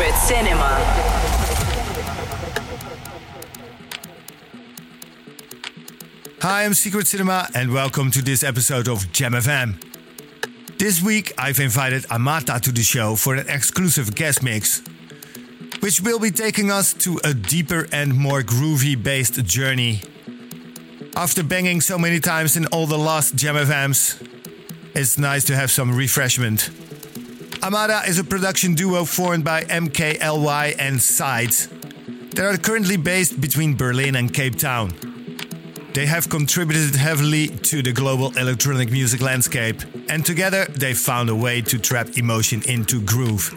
Secret Cinema. Hi, I'm Secret Cinema, and welcome to this episode of Jam FM. This week, I've invited Amata to the show for an exclusive guest mix, which will be taking us to a deeper and more groovy based journey. After banging so many times in all the last Jam FMs, it's nice to have some refreshment. Amata is a production duo formed by MKLY and Sides that are currently based between Berlin and Cape Town. They have contributed heavily to the global electronic music landscape, and together they found a way to trap emotion into groove.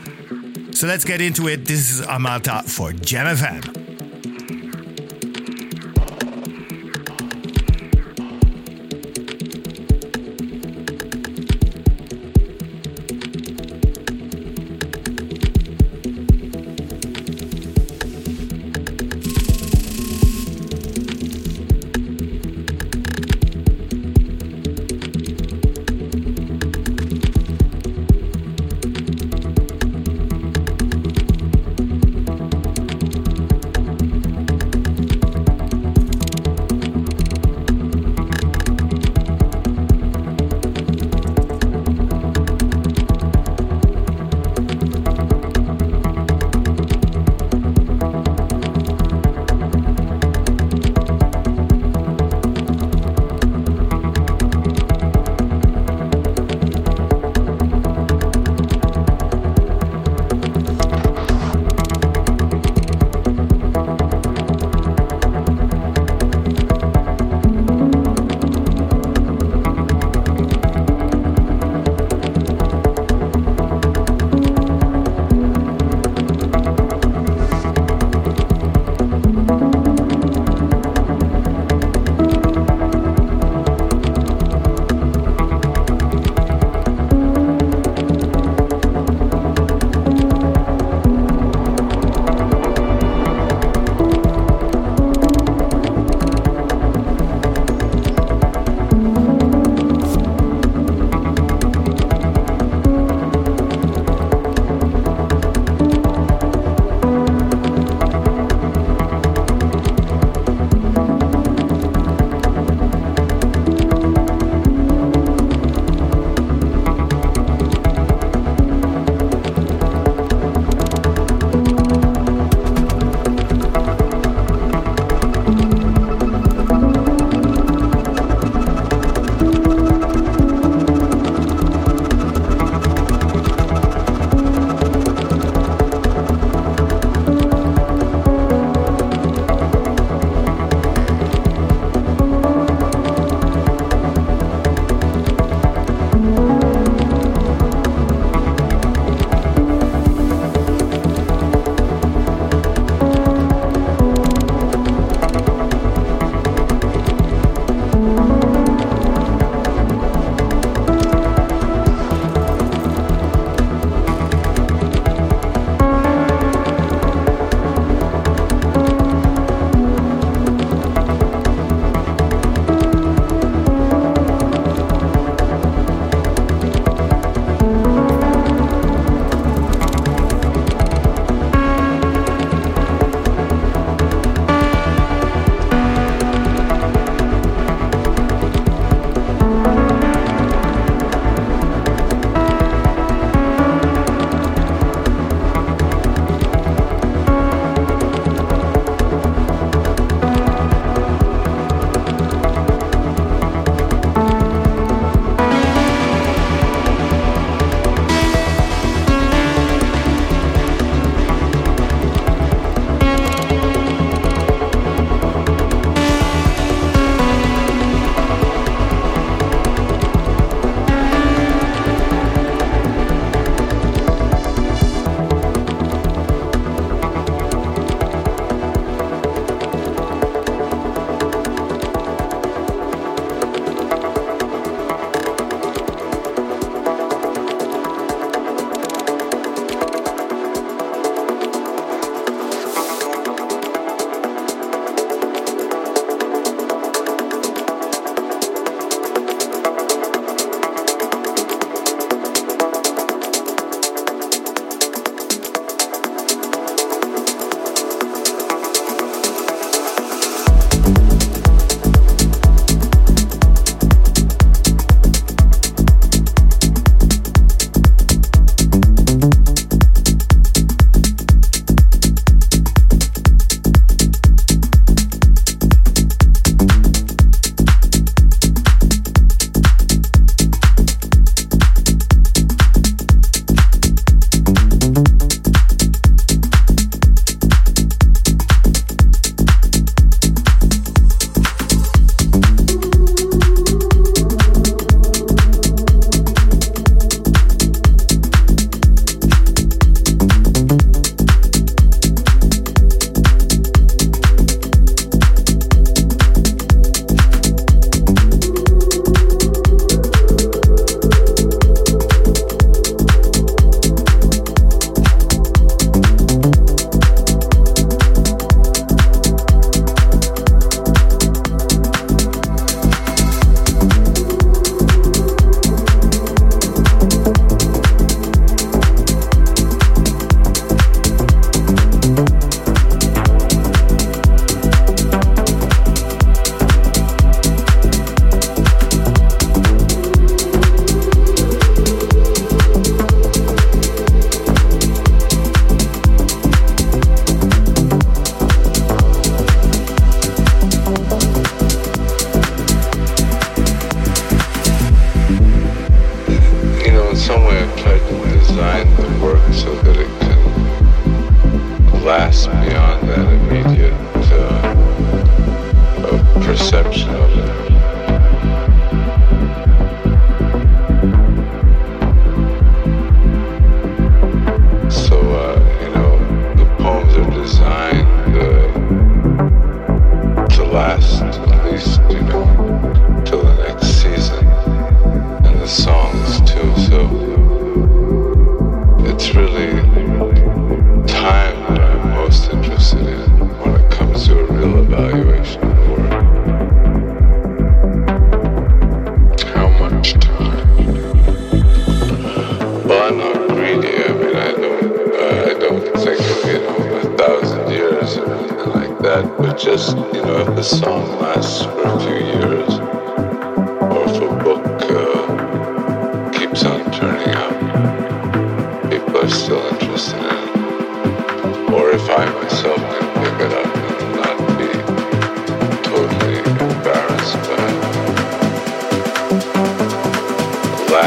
So let's get into it. This is Amata for Jam FM.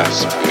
It.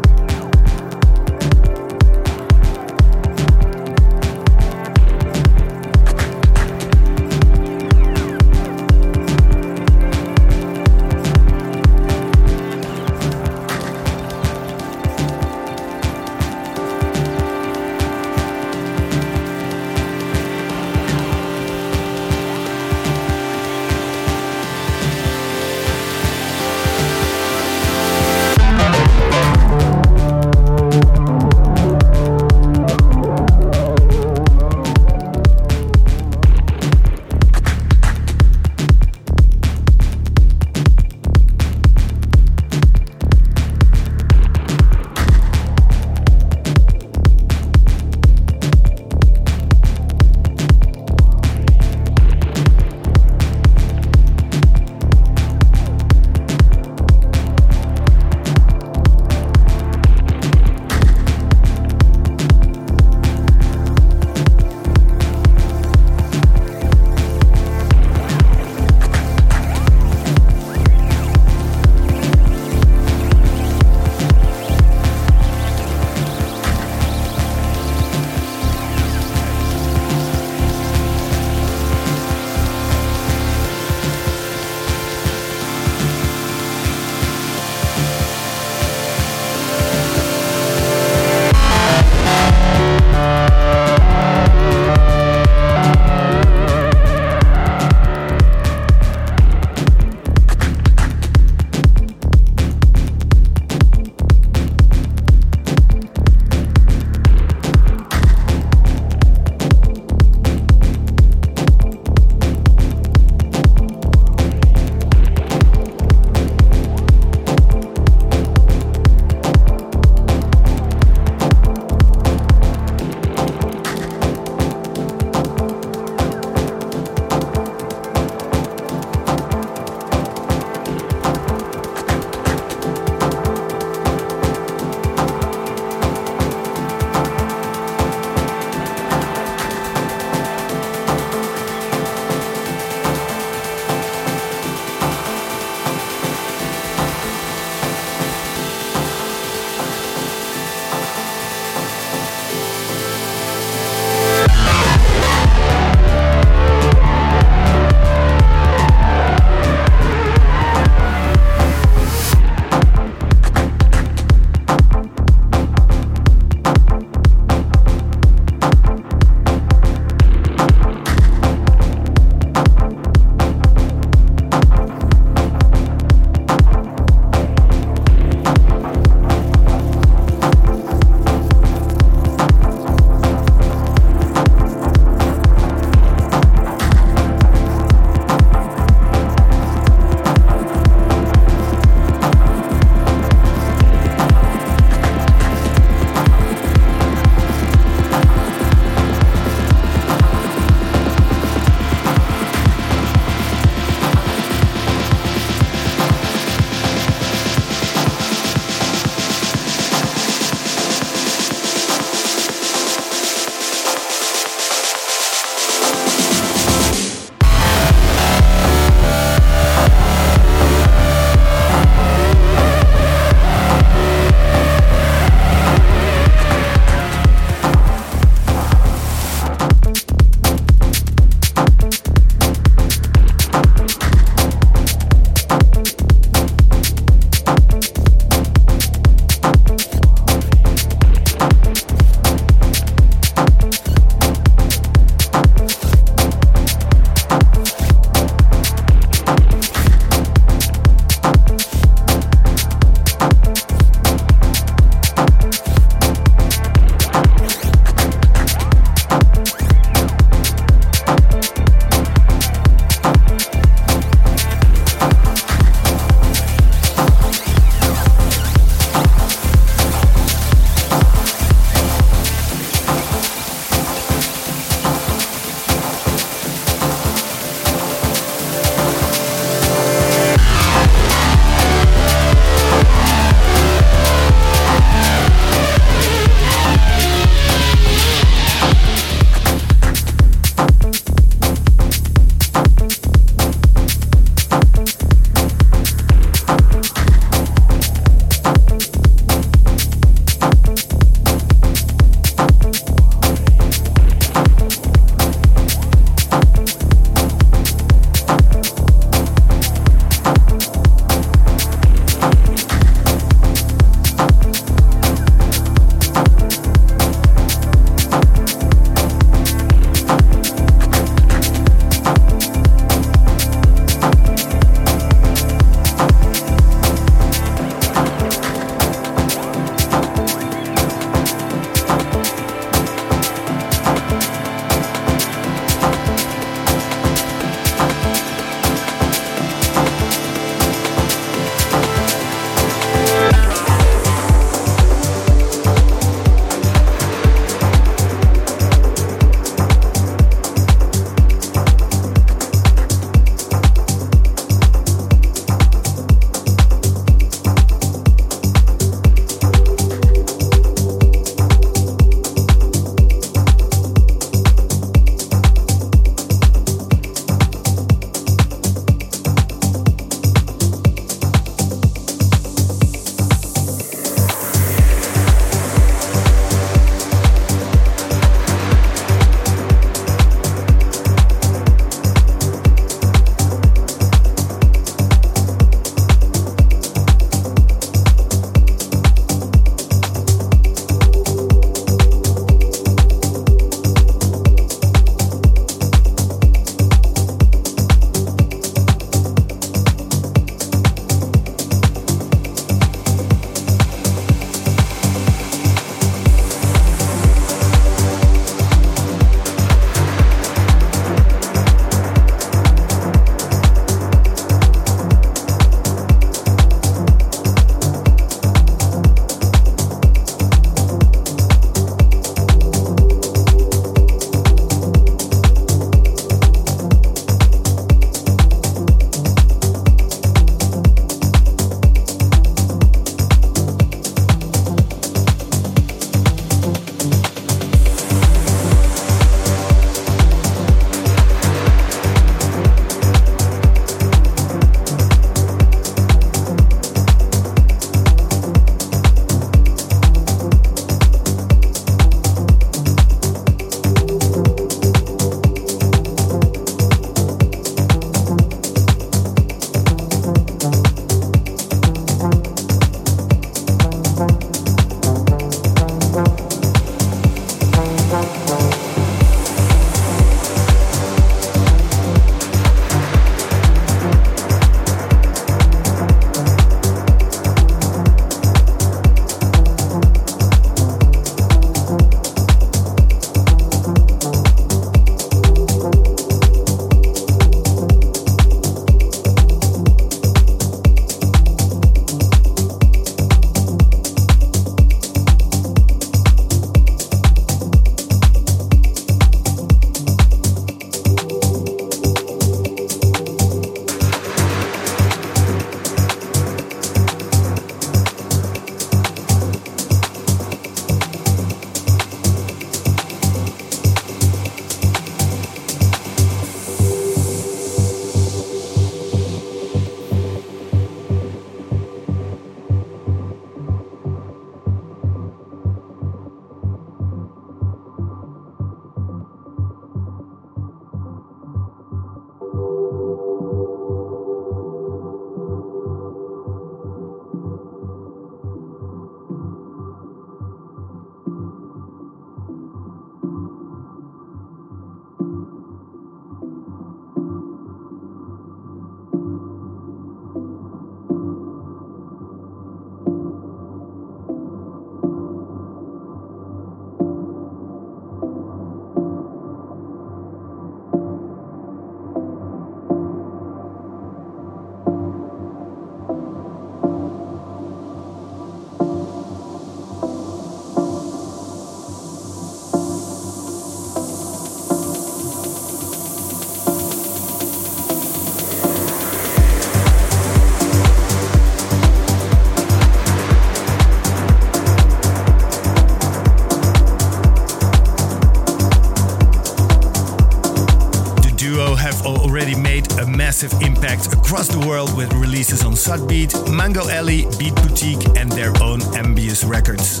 Across the world with releases on Sudbeat, Mango Alley, Beat Boutique, and their own Ambius Records.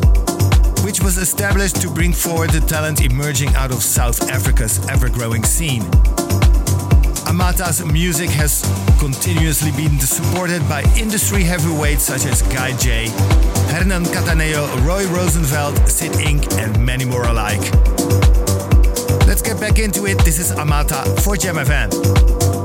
Which was established to bring forward the talent emerging out of South Africa's ever growing scene. Amata's music has continuously been supported by industry heavyweights such as Guy J, Hernan Cattaneo, Roy Rosenfeld, Sid Inc., and many more alike. Let's get back into it. This is Amata for Jam FM.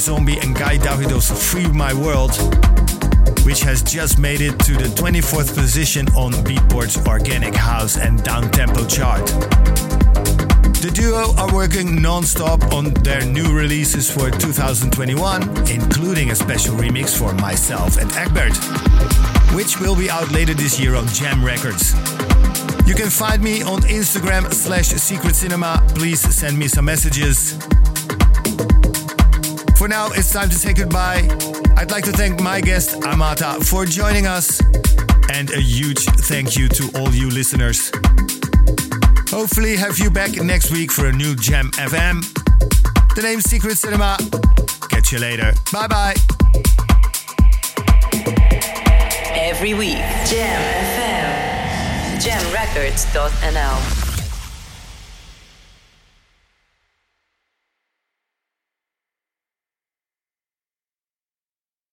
Zombie and Guy Davido's Free My World, which has just made it to the 24th position on Beatport's Organic House and Downtempo chart. The duo are working non-stop on their new releases for 2021, including a special remix for myself and Egbert, which will be out later this year on Gem Records. You can find me on Instagram slash Secret Cinema. Please send me some messages. Now, it's time to say goodbye. I'd like to thank my guest, Amata, for joining us, and a huge thank you to all you listeners. Hopefully, have you back next week for a new Gem FM. The name's Secret Cinema. Catch you later. Bye bye. Every week, Gem FM. Gemrecords.nl